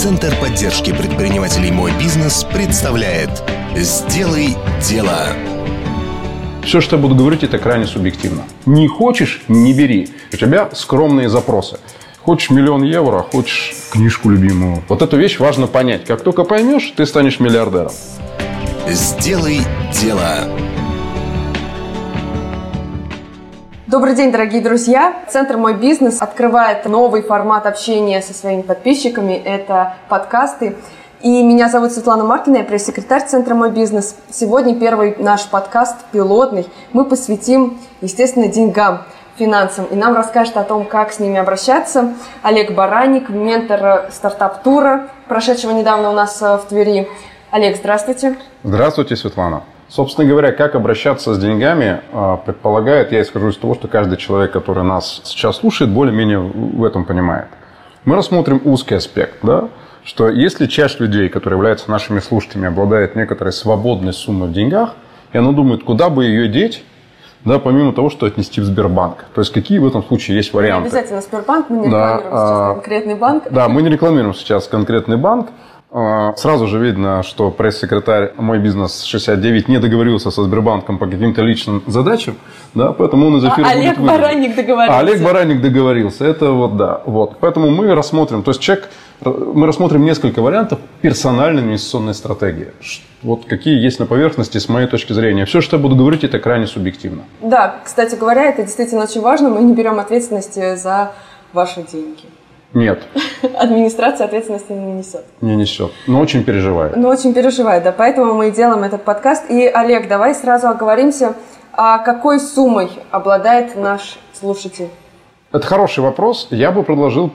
Центр поддержки предпринимателей «Мой бизнес» представляет «Сделай дело». Все, что я буду говорить, это крайне субъективно. Не хочешь – не бери. У тебя скромные запросы. Хочешь миллион евро, хочешь книжку любимую. Вот эту вещь важно понять. Как только поймешь, ты станешь миллиардером. «Сделай дело». Добрый день, дорогие друзья! Центр «Мой бизнес» открывает новый формат общения со своими подписчиками. Это подкасты. И меня зовут Светлана Маркина, я пресс-секретарь Центра «Мой бизнес». Сегодня первый наш подкаст, пилотный, мы посвятим, естественно, деньгам, финансам. И нам расскажет о том, как с ними обращаться Олег Бараник, ментор стартап-тура, прошедшего недавно у нас э, в Твери. Олег, здравствуйте. Здравствуйте, Светлана. Собственно говоря, как обращаться с деньгами, а, предполагает, я исхожу из того, что каждый человек, который нас сейчас слушает, более-менее в этом понимает. Мы рассмотрим узкий аспект, да? что если часть людей, которые являются нашими слушателями, обладает некоторой свободной суммой в деньгах, и она думает, куда бы ее деть, да, помимо того, что отнести в Сбербанк. То есть какие в этом случае есть варианты? Не обязательно Сбербанк, мы не да, рекламируем сейчас а, конкретный банк. Да, мы не рекламируем сейчас конкретный банк. А, сразу же видно, что пресс-секретарь «Мой бизнес 69» не договорился со Сбербанком по каким-то личным задачам, да, поэтому он из эфира а Олег Баранник договорился. А Олег Баранник договорился, это вот да. Вот. Поэтому мы рассмотрим, то есть человек, мы рассмотрим несколько вариантов персональной инвестиционной стратегии. Вот какие есть на поверхности с моей точки зрения. Все, что я буду говорить, это крайне субъективно. Да, кстати говоря, это действительно очень важно. Мы не берем ответственности за ваши деньги. Нет. Администрация ответственности не несет. Не несет, но очень переживает. Но очень переживает, да. Поэтому мы и делаем этот подкаст. И, Олег, давай сразу оговоримся, а какой суммой обладает наш слушатель? Это хороший вопрос. Я бы предложил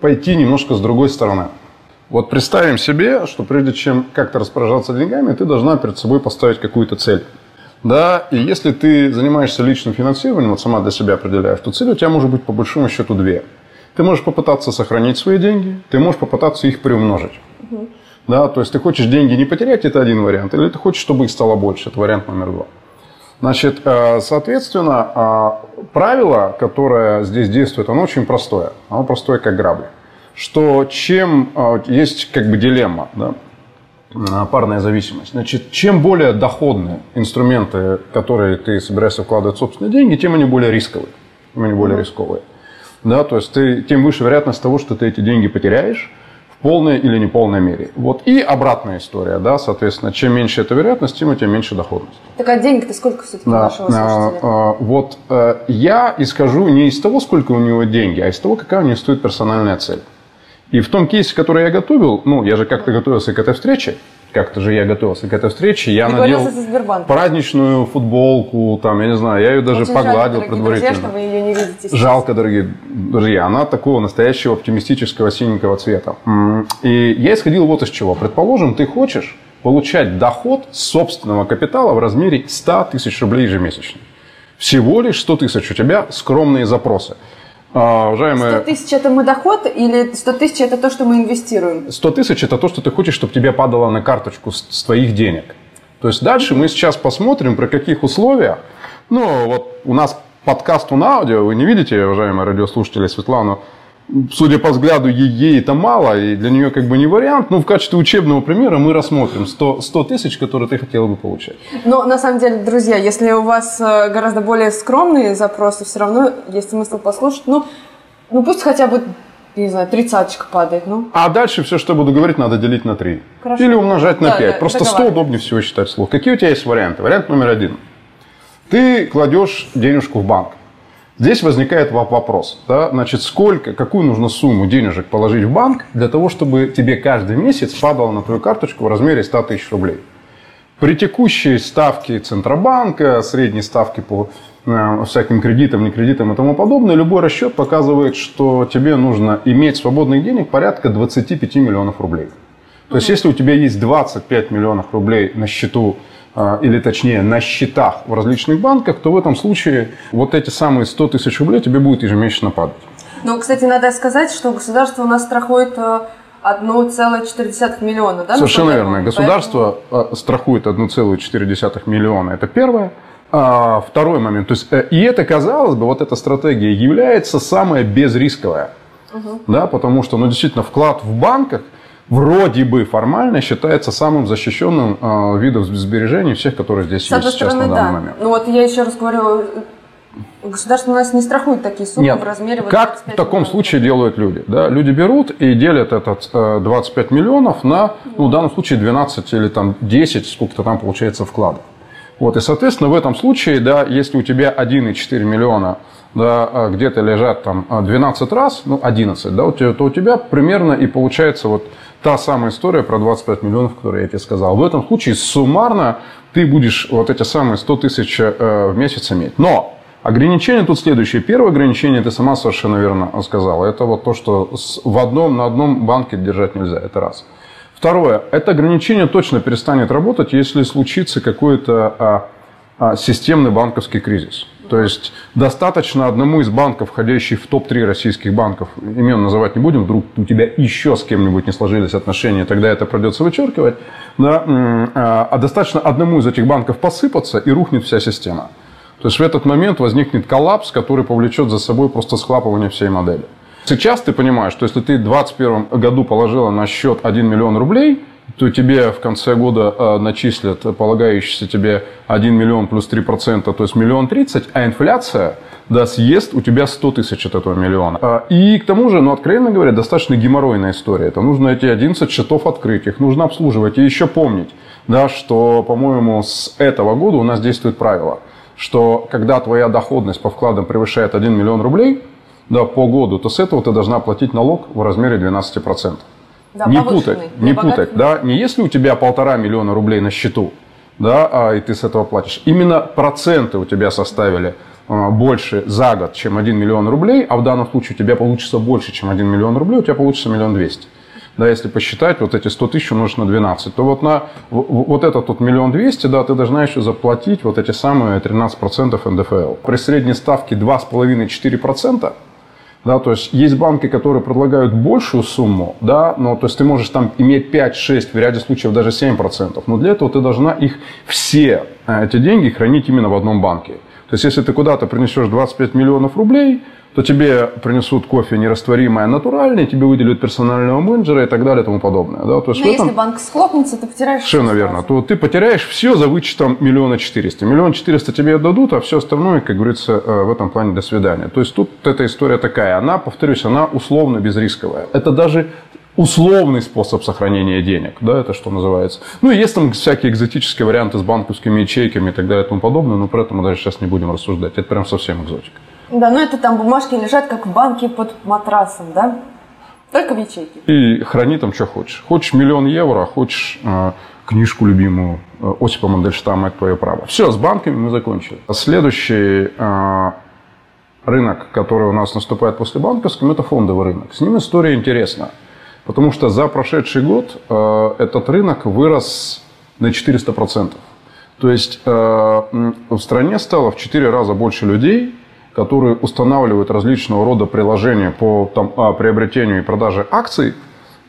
пойти немножко с другой стороны. Вот представим себе, что прежде чем как-то распоряжаться деньгами, ты должна перед собой поставить какую-то цель. Да, и если ты занимаешься личным финансированием, вот сама для себя определяешь, то цель у тебя может быть по большому счету две – ты можешь попытаться сохранить свои деньги, ты можешь попытаться их приумножить. Угу. Да, то есть ты хочешь деньги не потерять, это один вариант, или ты хочешь, чтобы их стало больше, это вариант номер два. Значит, э, соответственно, э, правило, которое здесь действует, оно очень простое. Оно простое, как грабли. Что чем э, есть как бы дилемма, да, парная зависимость. Значит, чем более доходные инструменты, которые ты собираешься вкладывать в собственные деньги, тем они более рисковые. Тем они более рисковые. Да, то есть ты, тем выше вероятность того, что ты эти деньги потеряешь в полной или неполной мере. Вот. И обратная история, да, соответственно, чем меньше эта вероятность, тем у тебя меньше доходность. Так а денег-то сколько все-таки да. нашего слушателя? А, а, вот а, я исхожу не из того, сколько у него деньги, а из того, какая у него стоит персональная цель. И в том кейсе, который я готовил, ну, я же как-то готовился к этой встрече, как-то же я готовился к этой встрече. Я надел праздничную футболку, там, я не знаю, я ее даже Очень погладил жалко, предварительно. Друзья, что вы ее не видите Жалко, дорогие друзья, она такого настоящего оптимистического синенького цвета. И я исходил вот из чего. Предположим, ты хочешь получать доход собственного капитала в размере 100 тысяч рублей ежемесячно. Всего лишь 100 тысяч. У тебя скромные запросы. А, уважаемые... 100 тысяч – это мы доход или 100 тысяч – это то, что мы инвестируем? 100 тысяч – это то, что ты хочешь, чтобы тебе падало на карточку с, с твоих денег. То есть дальше мы сейчас посмотрим, при каких условиях. Ну, вот у нас подкаст он аудио, вы не видите, уважаемые радиослушатели, Светлану судя по взгляду, ей это мало, и для нее как бы не вариант. Но в качестве учебного примера мы рассмотрим 100, 100 тысяч, которые ты хотела бы получать. Но на самом деле, друзья, если у вас э, гораздо более скромные запросы, все равно есть смысл послушать. Ну, ну пусть хотя бы не знаю, тридцаточка падает, ну. А дальше все, что буду говорить, надо делить на 3. Хорошо. Или умножать на да, 5. Да, Просто 100 удобнее всего считать вслух. Какие у тебя есть варианты? Вариант номер один. Ты кладешь денежку в банк. Здесь возникает вопрос, да, значит, сколько, какую нужно сумму денежек положить в банк для того, чтобы тебе каждый месяц падало на твою карточку в размере 100 тысяч рублей. При текущей ставке Центробанка, средней ставке по э, всяким кредитам, не кредитам и тому подобное, любой расчет показывает, что тебе нужно иметь свободных денег порядка 25 миллионов рублей. То есть, если у тебя есть 25 миллионов рублей на счету или точнее на счетах в различных банках, то в этом случае вот эти самые 100 тысяч рублей тебе будут ежемесячно падать. Ну, кстати, надо сказать, что государство у нас страхует 1,4 э, миллиона, да? Совершенно верно. Государство Поэтому... Э, страхует 1,4 миллиона. Это первое. А второй момент. То есть, э, и это, казалось бы, вот эта стратегия является самая безрисковая. Угу. Да, потому что, ну, действительно, вклад в банках – вроде бы формально считается самым защищенным э, видом сбережений всех, которые здесь С есть сейчас стороны, на данный да. момент. Ну вот я еще раз говорю, государство у нас не страхует такие суммы Нет, в размере... вот как 25 в таком миллионов. случае делают люди? Да? Люди берут и делят этот э, 25 миллионов на, ну, в данном случае 12 или там 10, сколько-то там получается вкладов. Вот, и, соответственно, в этом случае, да, если у тебя 1,4 миллиона да, а где-то лежат там а, 12 раз, ну, 11, да, то у тебя примерно и получается вот та самая история про 25 миллионов, которую я тебе сказал. В этом случае суммарно ты будешь вот эти самые 100 тысяч э, в месяц иметь. Но ограничение тут следующее. Первое ограничение, ты сама совершенно верно сказала, это вот то, что в одном, на одном банке держать нельзя, это раз. Второе, это ограничение точно перестанет работать, если случится какой-то а, а, системный банковский кризис. То есть достаточно одному из банков, входящих в топ-3 российских банков, имен называть не будем, вдруг у тебя еще с кем-нибудь не сложились отношения, тогда это придется вычеркивать, да, а а достаточно одному из этих банков посыпаться и рухнет вся система. То есть в этот момент возникнет коллапс, который повлечет за собой просто схлапывание всей модели. Сейчас ты понимаешь, что если ты в 2021 году положила на счет 1 миллион рублей, то тебе в конце года э, начислят полагающийся тебе 1 миллион плюс 3%, то есть миллион тридцать, а инфляция да, съест у тебя 100 тысяч от этого миллиона. А, И к тому же, ну, откровенно говоря, достаточно геморройная история. Это нужно эти 11 счетов открыть, их нужно обслуживать. И еще помнить, да, что, по-моему, с этого года у нас действует правило, что когда твоя доходность по вкладам превышает 1 миллион рублей да, по году, то с этого ты должна платить налог в размере 12%. Да, не путать, не путать, да, не если у тебя полтора миллиона рублей на счету, да, а, и ты с этого платишь. Именно проценты у тебя составили а, больше за год, чем 1 миллион рублей, а в данном случае у тебя получится больше, чем 1 миллион рублей, у тебя получится миллион двести. Да, если посчитать, вот эти 100 тысяч умножить на 12, то вот на вот этот вот миллион двести, да, ты должна еще заплатить вот эти самые 13% НДФЛ. При средней ставке 2,5-4%, да, то есть есть банки, которые предлагают большую сумму, да, но то есть ты можешь там иметь 5-6, в ряде случаев даже 7%, но для этого ты должна их все, э, эти деньги, хранить именно в одном банке. То есть если ты куда-то принесешь 25 миллионов рублей, то тебе принесут кофе нерастворимое, натуральное, тебе выделят персонального менеджера и так далее и тому подобное. Да? То есть Но в этом... если банк схлопнется, ты потеряешь Совершенно всё верно. То ты потеряешь все за вычетом миллиона четыреста. Миллион четыреста тебе отдадут, а все остальное, как говорится, э, в этом плане до свидания. То есть тут эта история такая. Она, повторюсь, она условно безрисковая. Это даже условный способ сохранения денег, да, это что называется. Ну, и есть там всякие экзотические варианты с банковскими ячейками и так далее и тому подобное, но про это мы даже сейчас не будем рассуждать. Это прям совсем экзотика. Да, ну это там бумажки лежат, как в банке под матрасом, да? Только в ячейке. И храни там, что хочешь. Хочешь миллион евро, хочешь э, книжку любимую э, Осипа Мандельштама «Это твое право». Все, с банками мы закончили. Следующий э, рынок, который у нас наступает после банковского, это фондовый рынок. С ним история интересна. Потому что за прошедший год э, этот рынок вырос на 400%. То есть э, в стране стало в 4 раза больше людей, которые устанавливают различного рода приложения по там, а, приобретению и продаже акций,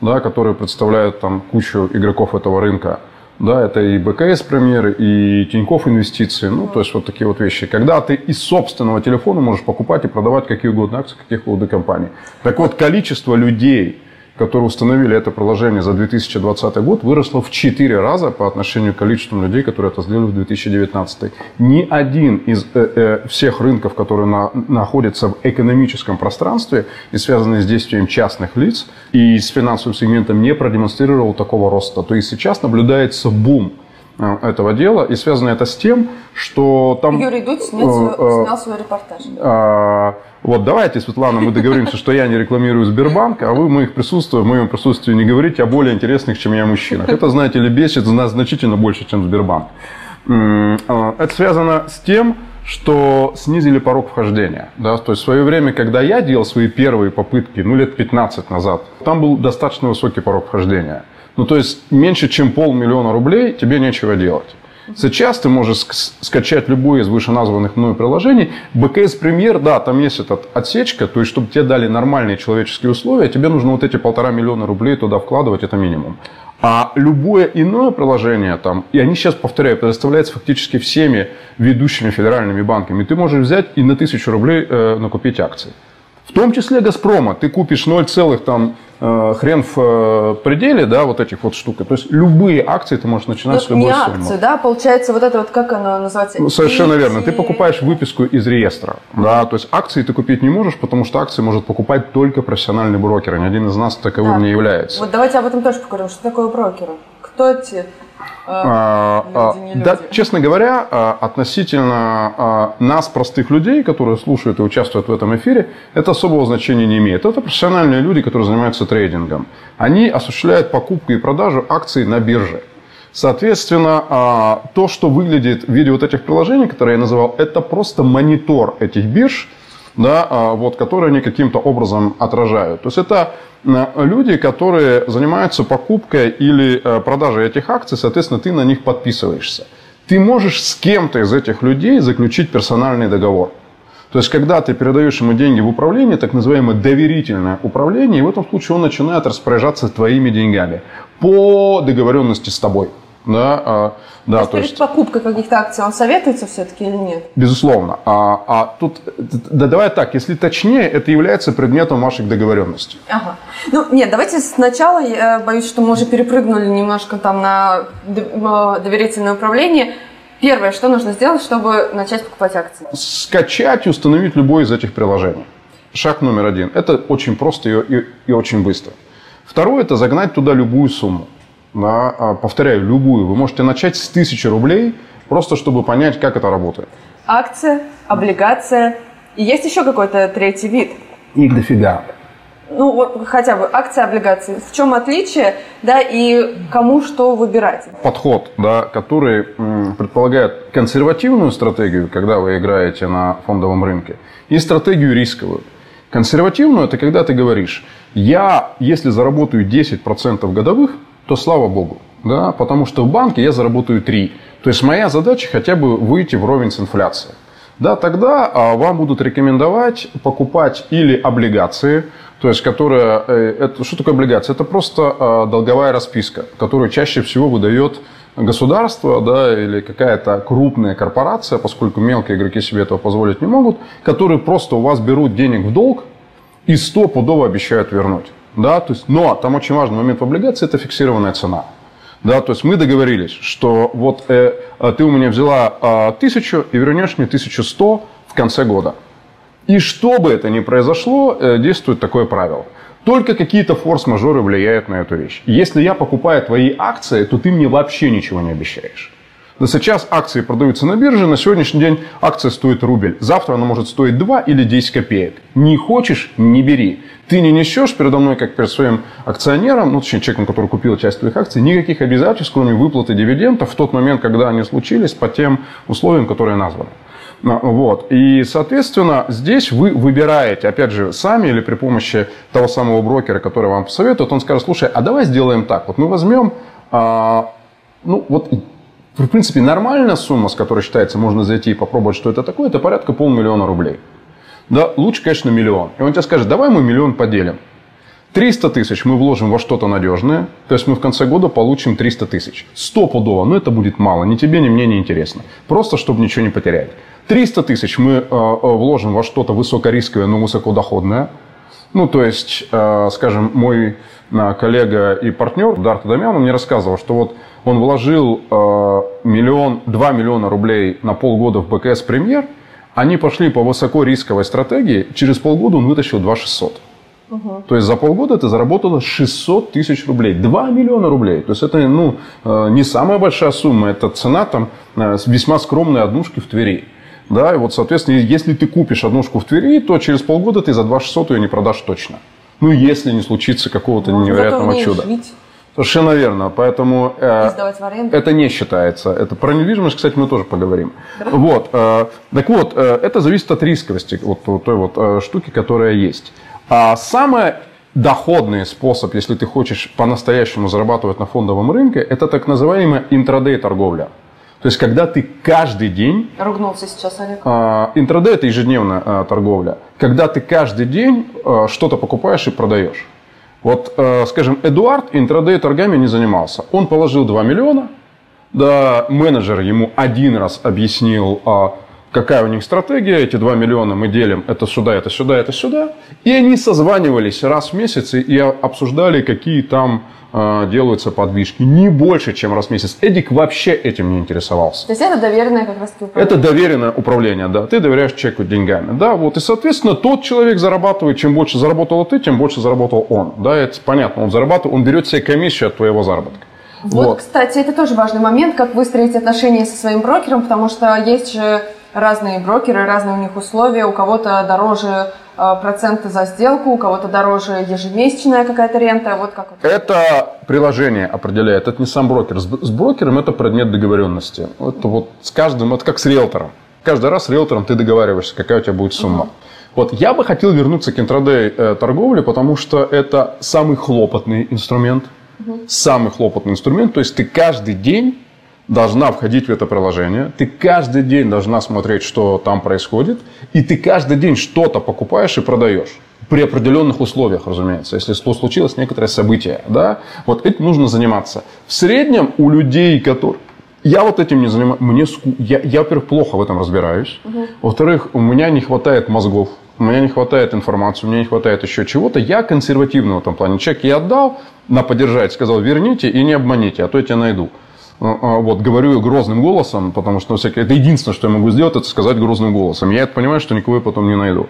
да, которые представляют там, кучу игроков этого рынка. Да, это и БКС премьеры, и Тинькофф инвестиции, ну, то есть вот такие вот вещи. Когда ты из собственного телефона можешь покупать и продавать какие угодно акции каких угодно компаний. Так вот, количество людей, которые установили это приложение за 2020 год, выросло в 4 раза по отношению к количеству людей, которые это сделали в 2019. Ни один из э, э, всех рынков, которые на- находятся в экономическом пространстве и связаны с действием частных лиц и с финансовым сегментом, не продемонстрировал такого роста. То есть сейчас наблюдается бум этого дела, и связано это с тем, что там... Юрий Дудь снял, Э, свой- э, снял свой репортаж. а, Вот, давайте, Светлана, мы договоримся, что я не рекламирую Сбербанк, а вы в моих присутствии, в моем присутствии не говорите о более интересных, чем я, мужчинах. Это, знаете ли, бесит нас значительно больше, чем Сбербанк. А, Это связано с тем, что снизили порог вхождения. Да? То есть в свое время, когда я делал свои первые попытки, ну, лет 15 назад, там был достаточно высокий порог вхождения. Ну, то есть меньше, чем полмиллиона рублей тебе нечего делать. Сейчас ты можешь ск- скачать любое из вышеназванных мною приложений. БКС Премьер, да, там есть эта отсечка, то есть, чтобы тебе дали нормальные человеческие условия, тебе нужно вот эти полтора миллиона рублей туда вкладывать, это минимум. А любое иное приложение там, и они сейчас, повторяю, предоставляются фактически всеми ведущими федеральными банками, ты можешь взять и на тысячу рублей э, накупить акции. В том числе «Газпрома». Ты купишь э, хрен в э, пределе, да, вот этих вот штук. То есть любые акции ты можешь начинать Ну, с любой не суммы. акцию, да, получается вот это вот, как оно называется? Ну, совершенно верно. Ты покупаешь выписку из реестра. Да, то есть акции ты купить не можешь, потому что акции может покупать только профессиональный брокер. и Ни один из нас таковым Да. не является. Вот давайте об этом тоже поговорим. Что такое брокеры? Кто эти? А, а, люди, не да, люди? честно говоря, а, относительно а, нас, простых людей, которые слушают и участвуют в этом эфире, это особого значения не имеет. Это профессиональные люди, которые занимаются трейдингом. Они осуществляют покупку и продажу акций на бирже. Соответственно, а, то, что выглядит в виде вот этих приложений, которые я называл, это просто монитор этих бирж, да, а, вот, которые они каким-то образом отражают. То есть это э, люди, которые занимаются покупкой или э, продажей этих акций, соответственно, ты на них подписываешься. Ты можешь с кем-то из этих людей заключить персональный договор. То есть, когда ты передаешь ему деньги в управление, так называемое доверительное управление, и в этом случае он начинает распоряжаться твоими деньгами по договоренности с тобой. Да, а, да, То есть перед покупкой каких-то акций он советуется все-таки или нет? Безусловно. А, а тут, да, давай так, если точнее, это является предметом ваших договоренностей. Ага. Ну, нет, давайте сначала, я боюсь, что мы уже перепрыгнули немножко там на э, доверительное управление. Первое, что нужно сделать, чтобы начать покупать акции? Скачать и установить любое из этих приложений. Шаг номер один. Это очень просто и, и- и очень быстро. Второе, это загнать туда любую сумму. Да, а, повторяю, любую. Вы можете начать с тысячи рублей, просто чтобы понять, как это работает. Акция, облигация. И есть еще какой-то третий вид. Их дофига. Ну, вот хотя бы акции, облигации. В чем отличие, да, и кому что выбирать? подход, да, который м, предполагает консервативную стратегию, когда вы играете на фондовом рынке, и стратегию рисковую. Консервативную – это когда ты говоришь, я, если заработаю 10% годовых, то слава богу, да, потому что в банке я заработаю 3. То есть моя задача хотя бы выйти вровень с инфляцией. Да, тогда а, вам будут рекомендовать покупать или облигации, то есть которая, э, это, что такое облигация? Это просто а, долговая расписка, которую чаще всего выдает государство да, или какая-то крупная корпорация, поскольку мелкие игроки себе этого позволить не могут, которые просто у вас берут денег в долг и стопудово обещают вернуть. Да, то есть, но там очень важный момент в облигации – это фиксированная цена. Да, то есть мы договорились, что вот э, э, ты у меня взяла э, тысячу и вернешь мне 1100 в конце года. И что бы это ни произошло, э, действует такое правило. Только какие-то форс-мажоры влияют на эту вещь. Если я покупаю твои акции, то ты мне вообще ничего не обещаешь. Но сейчас акции продаются на бирже, на сегодняшний день акция стоит рубль. Завтра она может стоить 2 или 10 копеек. Не хочешь – не бери. Ты не несешь передо мной, как перед своим акционером, ну, точнее, человеком, который купил часть твоих акций, никаких обязательств, кроме выплаты дивидендов в тот момент, когда они случились, по тем условиям, которые названы. Ну, Вот. И, соответственно, здесь вы выбираете, опять же, сами или при помощи того самого брокера, который вам посоветует, он скажет, слушай, а давай сделаем так. Вот мы возьмем, а, ну, вот, в принципе, нормальная сумма, с которой считается, можно зайти и попробовать, что это такое, это порядка полмиллиона рублей. Да, лучше, конечно, миллион. И он тебе скажет, давай мы миллион поделим. 300 тысяч мы вложим во что-то надежное, то есть мы в конце года получим 300 тысяч. Стопудово, но это будет мало, ни тебе, ни мне не интересно. Просто, чтобы ничего не потерять. 300 тысяч мы э, э, вложим во что-то высокорисковое, но высокодоходное. Ну, то есть, э, скажем, мой э, коллега и партнер Дарт Дамян, мне рассказывал, что вот он вложил э, миллион, 2 миллиона рублей на полгода в БКС «Премьер», они пошли по высокорисковой стратегии, через полгода он вытащил 2 600. То есть за полгода ты заработала 600 тысяч рублей. 2 миллиона рублей. То есть это ну, э, не самая большая сумма. Это цена там, э, весьма скромной однушки в Твери. Да, и вот, соответственно, если ты купишь однушку в Твери, то через полгода ты за 2 600 ее не продашь точно. Ну, если не случится какого-то Можно невероятного чуда. жить Совершенно верно. Поэтому э, это не считается. Это про недвижимость, кстати, мы тоже поговорим. Вот. э, Так вот, э, это зависит от рисковости вот вот той вот э, штуки, которая есть. А самый доходный способ, если ты хочешь по-настоящему зарабатывать на фондовом рынке, это так называемая интрадей торговля. То есть, когда ты каждый день Ругнулся сейчас Олег. а, Интрадей – это ежедневная а, торговля. Когда ты каждый день а, что-то покупаешь и продаешь. Вот, а, скажем, Эдуард интрадей торгами не занимался. Он положил 2 миллиона, да, менеджер ему один раз объяснил, а, какая у них стратегия, эти 2 миллиона мы делим, это сюда, это сюда, это сюда. И они созванивались раз в месяц и обсуждали, какие там э, делаются подвижки. Не больше, чем раз в месяц. Эдик вообще этим не интересовался. То есть это доверенное как раз управление? Это доверенное управление, да. Ты доверяешь человеку деньгами. Да, вот. И, соответственно, тот человек зарабатывает, чем больше заработал ты, тем больше заработал он. Да, это понятно. Он зарабатывает, он берет себе комиссию от твоего заработка. Вот, вот, кстати, это тоже важный момент, как выстроить отношения со своим брокером, потому что есть же разные брокеры, разные у них условия. У кого-то дороже э, проценты за сделку, у кого-то дороже ежемесячная какая-то рента. Вот как это приложение определяет, это не сам брокер. С брокером это предмет договоренности. Это вот с каждым, это как с риэлтором. Каждый раз с риэлтором ты договариваешься, какая у тебя будет сумма. Угу. Вот я бы хотел вернуться к интрадей э, торговле, потому что это самый хлопотный инструмент. Угу. Самый хлопотный инструмент. То есть ты каждый день должна входить в это приложение, ты каждый день должна смотреть, что там происходит, и ты каждый день что-то покупаешь и продаешь. При определенных условиях, разумеется, если случилось некоторое событие. Да? Вот этим нужно заниматься. В среднем у людей, которые... Я вот этим не занимаюсь. Мне ску... я, я, во-первых, плохо в этом разбираюсь. Угу. Во-вторых, у меня не хватает мозгов. У меня не хватает информации, у меня не хватает еще чего-то. Я консервативный в этом плане. Чек я отдал на поддержать, сказал, верните и не обманите, а то я тебя найду. А, а, вот, говорю грозным голосом, потому что всякие, это единственное, что я могу сделать, это сказать грозным голосом. Я это понимаю, что никого я потом не найду.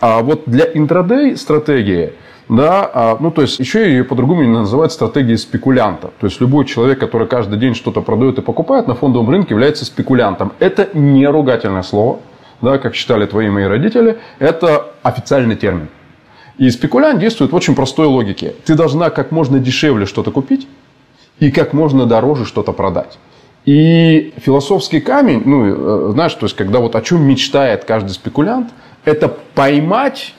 А вот для интрадей стратегии, да, а, ну то есть еще ее по-другому называют стратегией спекулянта. То есть любой человек, который каждый день что-то продает и покупает на фондовом рынке, является спекулянтом. Это не ругательное слово, да, как считали твои мои родители, это официальный термин. И спекулянт действует в очень простой логике. Ты должна как можно дешевле что-то купить, и как можно дороже что-то продать. И философский камень, ну, э, знаешь, то есть, когда вот о чем мечтает каждый спекулянт, это поймать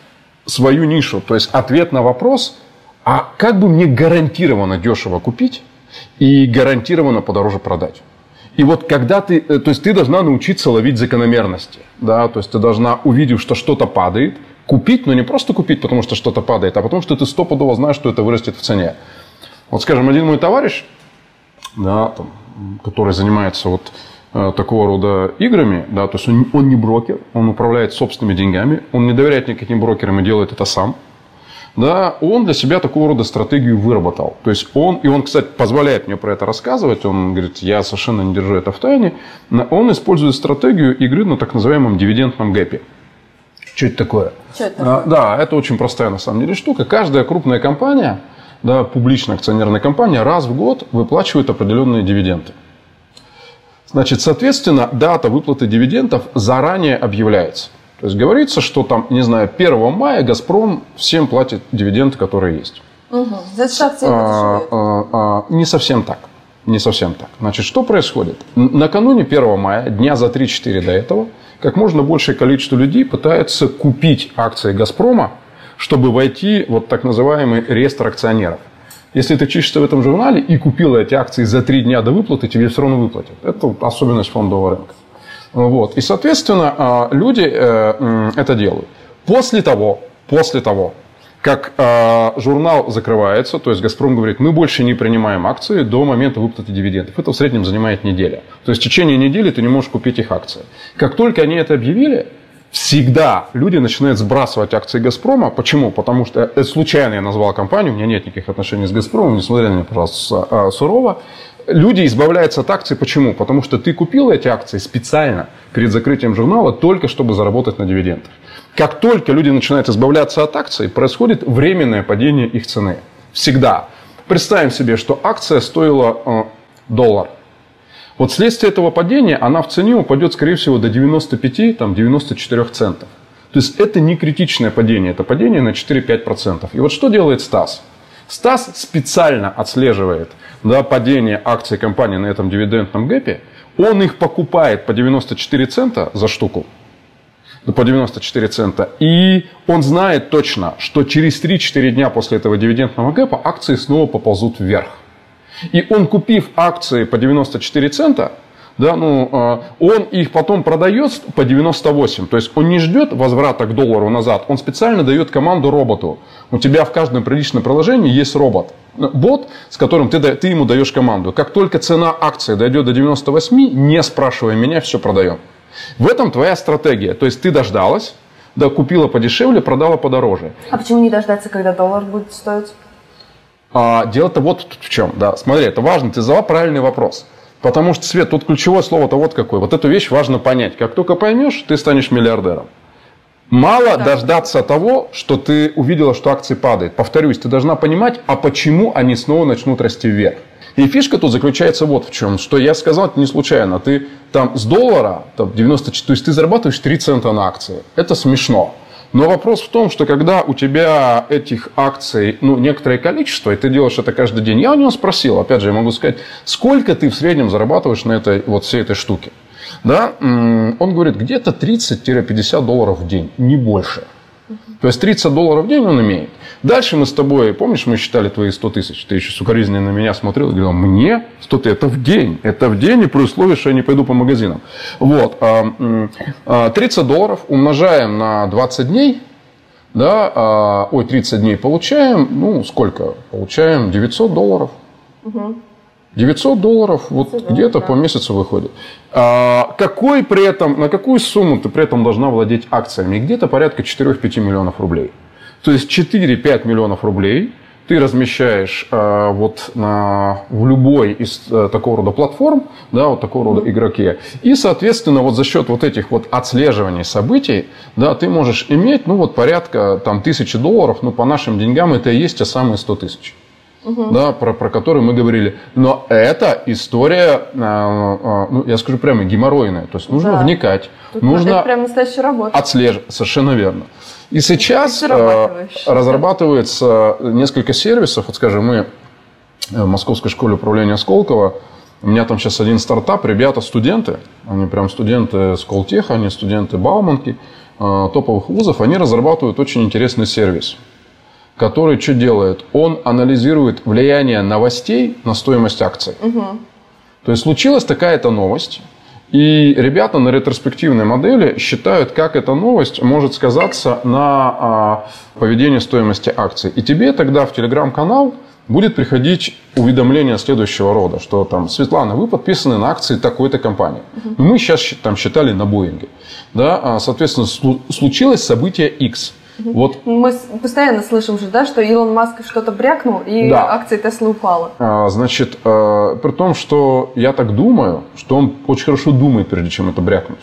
свою нишу. То есть, ответ на вопрос, а как бы мне гарантированно дешево купить и гарантированно подороже продать? И вот когда ты, э, то есть ты должна научиться ловить закономерности, да, то есть ты должна, увидев, что что-то падает, купить, но не просто купить, потому что что-то падает, а потому что ты стопудово знаешь, что это вырастет в цене. Вот, скажем, один мой товарищ, да, там, который занимается вот э, такого рода играми, да, то есть он, он не брокер, он управляет собственными деньгами, он не доверяет никаким брокерам и делает это сам. Да, он для себя такого рода стратегию выработал. То есть он, и он, кстати, позволяет мне про это рассказывать, он говорит, я совершенно не держу это в тайне, он использует стратегию игры на так называемом дивидендном гэпе. Что это такое? Что это такое? Да, это очень простая на самом деле штука. Каждая крупная компания, да, публичная акционерная компания раз в год выплачивает определенные дивиденды. Значит, соответственно, дата выплаты дивидендов заранее объявляется. То есть говорится, что там, не знаю, 1 мая «Газпром» всем платит дивиденды, которые есть. Угу. Акции а, а, а, Не совсем так. Не совсем так. Значит, что происходит? Накануне 1 мая, дня за 3-4 до этого, как можно большее количество людей пытается купить акции «Газпрома» чтобы войти в вот так называемый реестр акционеров. Если ты чишься в этом журнале и купил эти акции за три дня до выплаты, тебе все равно выплатят. Это особенность фондового рынка. Вот. И, соответственно, а, люди э, это делают. После того, после того, как э, журнал закрывается, то есть «Газпром» говорит, мы больше не принимаем акции до момента выплаты дивидендов. Это в среднем занимает неделя. То есть в течение недели ты не можешь купить их акции. Как только они это объявили, всегда люди начинают сбрасывать акции «Газпрома». Почему? Потому что это случайно я назвал компанию, у меня нет никаких отношений с «Газпромом», не смотри на меня, пожалуйста, а, сурово. Люди избавляются от акций. Почему? Потому что ты купил эти акции специально перед закрытием журнала только чтобы заработать на дивидендах. Как только люди начинают избавляться от акций, происходит временное падение их цены. Всегда. Представим себе, что акция стоила э, доллар. Вот вследствие этого падения она в цене упадет, скорее всего, до 95-94 центов. То есть это не критичное падение, это падение на 4-5%. И вот что делает Стас? Стас специально отслеживает да, падение акций компании на этом дивидендном гэпе. Он их покупает по 94 цента за штуку. По 94 цента. И он знает точно, что через 3-4 дня после этого дивидендного гэпа акции снова поползут вверх. И он, купив акции по 94 цента, да, ну, а, он их потом продает по 98. То есть он не ждет возврата к доллару назад, он специально дает команду роботу. У тебя в каждом приличном приложении есть робот. Бот, с которым ты, ты ему даешь команду. Как только цена акции дойдет до 98, не спрашивая меня, все продаем. В этом твоя стратегия. То есть ты дождалась, да, купила подешевле, продала подороже. А почему не дождаться, когда доллар будет стоить? А, дело-то вот в чем. Да. Смотри, это важно. Ты задала правильный вопрос. Потому что, Свет, тут ключевое слово-то вот какое. Вот эту вещь важно понять. Как только поймешь, ты станешь миллиардером. Мало да. дождаться того, что ты увидела, что акции падают. Повторюсь, ты должна понимать, а почему они снова начнут расти вверх. И фишка тут заключается вот в чем, что я сказал это не случайно. Ты там с доллара, там 90, то есть ты зарабатываешь 3 цента на акции. Это смешно. Но вопрос в том, что когда у тебя этих акций ну, некоторое количество, и ты делаешь это каждый день, я у него спросил, опять же, я могу сказать, сколько ты в среднем зарабатываешь на этой, вот всей этой штуке. Да? Он говорит, где-то 30-50 долларов в день, не больше. То есть 30 долларов в день он имеет. Дальше мы с тобой, помнишь, мы считали твои 100 тысяч? Ты еще сукоризненно на меня смотрел и говорил, мне 100 тысяч, это в день. Это в день и при условии, что я не пойду по магазинам. Вот. 30 а, а, долларов умножаем на 20 дней, да, а, ой, 30 дней получаем, ну, сколько? Получаем 900 долларов. Угу. 900 долларов вот где-то да. по месяцу выходит. А, какой при этом, на какую сумму ты при этом должна владеть акциями? Где-то порядка 4-5 миллионов рублей. То есть 4-5 миллионов рублей ты размещаешь э, вот на, в любой из э, такого рода платформ, да, вот такого рода игроки. И, соответственно, вот за счет вот этих вот отслеживаний событий, да, ты можешь иметь, ну, вот порядка там тысячи долларов, ну, по нашим деньгам это и есть те самые 100 тысяч угу. да, про, про которую мы говорили. Но это история, э, э, ну, я скажу прямо, геморройная. То есть нужно да. вникать. Тут нужно это прям настоящая работа. Отслеживать. Совершенно верно. И сейчас э, разрабатывается несколько сервисов. Вот, скажем, мы в Московской школе управления Сколково, у меня там сейчас один стартап, ребята студенты, они прям студенты Сколтеха, они студенты Бауманки, топовых вузов, они разрабатывают очень интересный сервис который что делает? Он анализирует влияние новостей на стоимость акций. Угу. То есть случилась такая-то новость, и ребята на ретроспективной модели считают, как эта новость может сказаться на а, поведении стоимости акций. И тебе тогда в телеграм-канал будет приходить уведомление следующего рода, что там, Светлана, вы подписаны на акции такой-то компании. Угу. Мы сейчас там считали на Боинге. Да? А, соответственно, случилось событие X – вот. Мы постоянно слышим же, да, что Илон Маск что-то брякнул, и да. акция Тесла упала. А, значит, а, при том, что я так думаю, что он очень хорошо думает, прежде чем это брякнуть.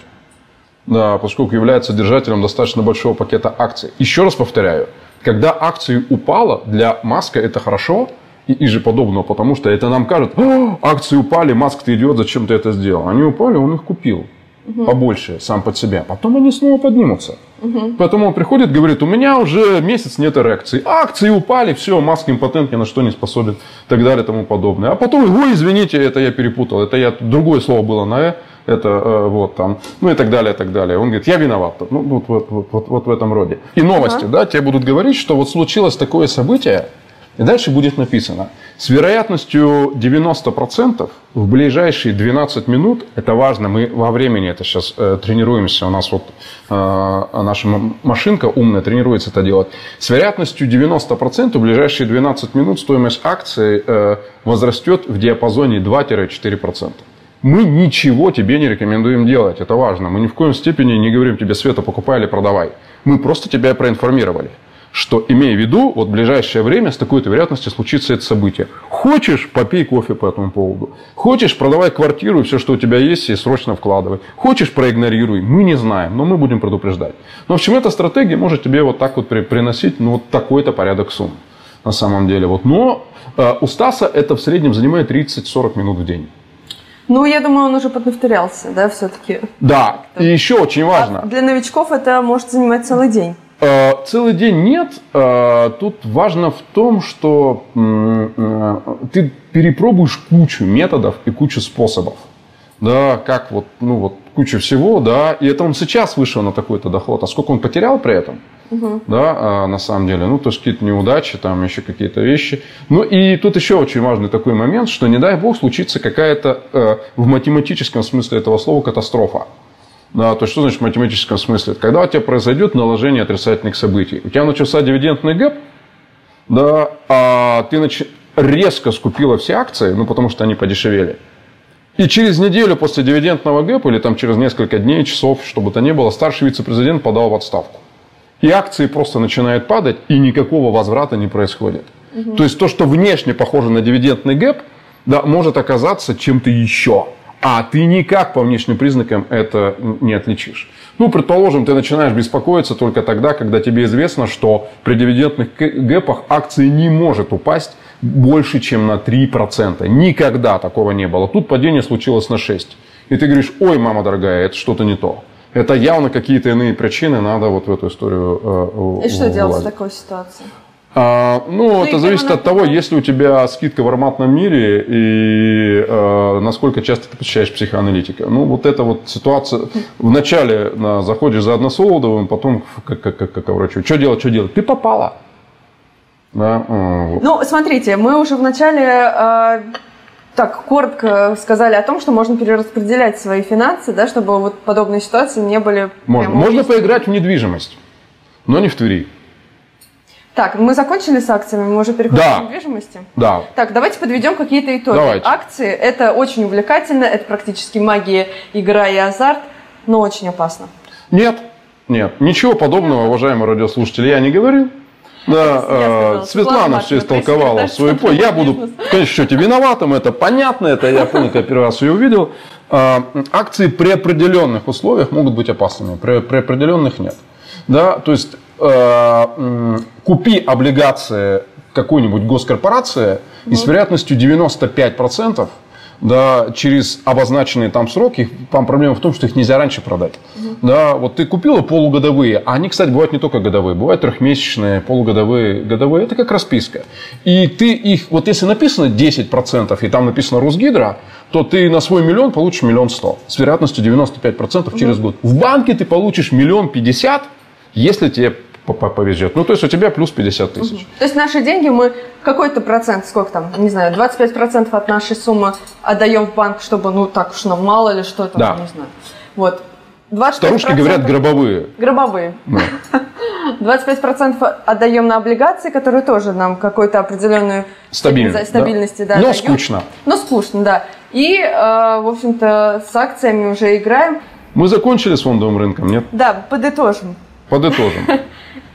Да, поскольку является держателем достаточно большого пакета акций. Еще раз повторяю, когда акции упала, для Маска это хорошо, и, и же подобного, потому что это нам кажет, акции упали, Маск ты идиот, зачем ты это сделал? Они упали, он их купил угу. побольше сам под себя. Потом они снова поднимутся. Угу. Поэтому он приходит, говорит, у меня уже месяц нет эрекции. Акции упали, все, маски импотент ни на что не способен. И так далее и тому подобное. А потом, ой, извините, это я перепутал. Это я, другое слово было на «э». Это э, вот там, ну и так далее, и так далее. Он говорит, я виноват. Ну, вот, вот, вот, вот, вот в этом роде. И новости, ага. да, тебе будут говорить, что вот случилось такое событие, и дальше будет написано, с вероятностью 90% в ближайшие 12 минут, это важно, мы во времени это сейчас э, тренируемся, у нас вот э, наша машинка умная тренируется это делать, с вероятностью 90% в ближайшие 12 минут стоимость акции э, возрастет в диапазоне 2-4%. Мы ничего тебе не рекомендуем делать, это важно. Мы ни в коем степени не говорим тебе, Света, покупай или продавай. Мы просто тебя проинформировали что, имея в виду, вот в ближайшее время с такой-то вероятностью случится это событие. Хочешь, попей кофе по этому поводу. Хочешь, продавай квартиру и все, что у тебя есть, и срочно вкладывай. Хочешь, проигнорируй. Мы не знаем, но мы будем предупреждать. Но в общем, эта стратегия может тебе вот так вот приносить ну, вот такой-то порядок сумм на самом деле. Вот. Но э, у Стаса это в среднем занимает 30-40 минут в день. Ну, я думаю, он уже поднафтырялся, да, все-таки. Да, и еще очень важно. А для новичков это может занимать целый день. Э, целый день нет. Э, тут важно в том, что э, ты перепробуешь кучу методов и кучу способов. Да, как вот, ну вот, куча всего, да, и это он сейчас вышел на такой-то доход, а сколько он потерял при этом, угу. да, на самом деле, ну, то есть какие-то неудачи, там еще какие-то вещи. Ну, и тут еще очень важный такой момент, что, не дай бог, случится какая-то, в математическом смысле этого слова, катастрофа. Да, то есть, что значит в математическом смысле? Когда у тебя произойдет наложение отрицательных событий. У тебя начался дивидендный гэп, да, а ты нач... резко скупила все акции, ну, потому что они подешевели. И через неделю после дивидендного гэпа, или там через несколько дней, часов, чтобы то ни было, старший вице-президент подал в отставку. И акции просто начинают падать, и никакого возврата не происходит. Угу. То есть то, что внешне похоже на дивидендный гэп, да, может оказаться чем-то еще. А ты никак по внешним признакам это не отличишь. Ну, предположим, ты начинаешь беспокоиться только тогда, когда тебе известно, что при дивидендных гэпах акции не может упасть больше, чем на 3%. Никогда такого не было. Тут падение случилось на 6%. И ты говоришь, ой, мама дорогая, это что-то не то. Это явно какие-то иные причины, надо вот в эту историю э, И что делать в такой ситуации? А, ну, ну, это зависит от того, есть ли у тебя скидка в ароматном мире и э, насколько часто ты посещаешь психоаналитика. Ну, вот эта вот ситуация. Вначале на, заходишь за односолодовым, потом как, как, как, как врачу. Что делать, что делать? Ты попала. Да? Вот. Ну, смотрите, мы уже вначале э, так коротко сказали о том, что можно перераспределять свои финансы, да, чтобы вот подобные ситуации не были... Можно, можно поиграть в недвижимость, но не в Твери. Так, мы закончили с акциями, мы уже переходим да. к недвижимости. Да. Так, давайте подведем какие-то итоги. Давайте. Акции – это очень увлекательно, это практически магия, игра и азарт, но очень опасно. Нет, нет, ничего подобного, уважаемые радиослушатели, я не говорил. Да, э, Светлана все истолковала в свою по. Я буду, в конечном счете, виноватым, это понятно, это я помню, когда первый раз ее увидел. Э, акции при определенных условиях могут быть опасными, при, при определенных нет. Да, то есть э, купи облигации какой-нибудь госкорпорации и с вероятностью 95% да, через обозначенные там сроки, там проблема в том, что их нельзя раньше продать. Угу. Да, вот ты купила полугодовые, а они, кстати, бывают не только годовые, бывают трехмесячные, полугодовые, годовые, это как расписка. И ты их, вот если написано 10% и там написано Росгидро, то ты на свой миллион получишь миллион сто с вероятностью 95% угу. через год. В банке ты получишь миллион пятьдесят, если тебе повезет. Ну, то есть у тебя плюс 50 тысяч. Угу. То есть наши деньги мы какой-то процент, сколько там, не знаю, 25% от нашей суммы отдаем в банк, чтобы, ну, так уж нам мало ли что это, да. не знаю. Вот. 25%... Старушки говорят гробовые. Гробовые. Да. 25% отдаем на облигации, которые тоже нам какой-то определенную стабильность, стабильности да. Да, Но дают. скучно. Но скучно, да. И, э, в общем-то, с акциями уже играем. Мы закончили с фондовым рынком, нет? Да, подытожим. Подытожим.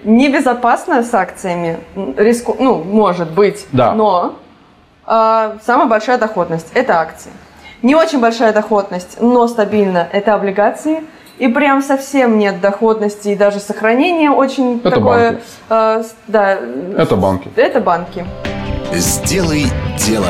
Небезопасно с акциями, риску, ну, может быть, да. но э, самая большая доходность – это акции. Не очень большая доходность, но стабильно – это облигации. И прям совсем нет доходности и даже сохранения очень это такое... Банки. Э, да. Это банки. Это банки. Сделай дело.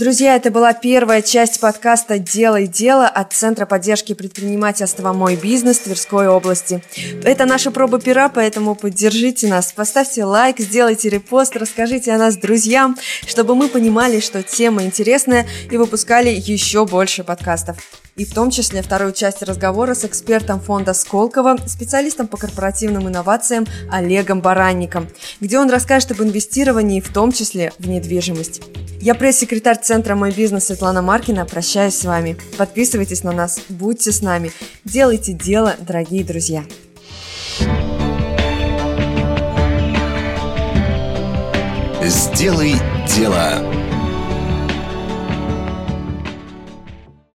Друзья, это была первая часть подкаста «Делай дело» от Центра поддержки предпринимательства «Мой бизнес» Тверской области. Это наша проба пера, поэтому поддержите нас. Поставьте лайк, сделайте репост, расскажите о нас друзьям, чтобы мы понимали, что тема интересная и выпускали еще больше подкастов и в том числе вторую часть разговора с экспертом фонда Сколково, специалистом по корпоративным инновациям Олегом Баранником, где он расскажет об инвестировании, в том числе в недвижимость. Я пресс-секретарь Центра «Мой бизнес» Светлана Маркина. Прощаюсь с вами. Подписывайтесь на нас, будьте с нами. Делайте дело, дорогие друзья. Сделай дело.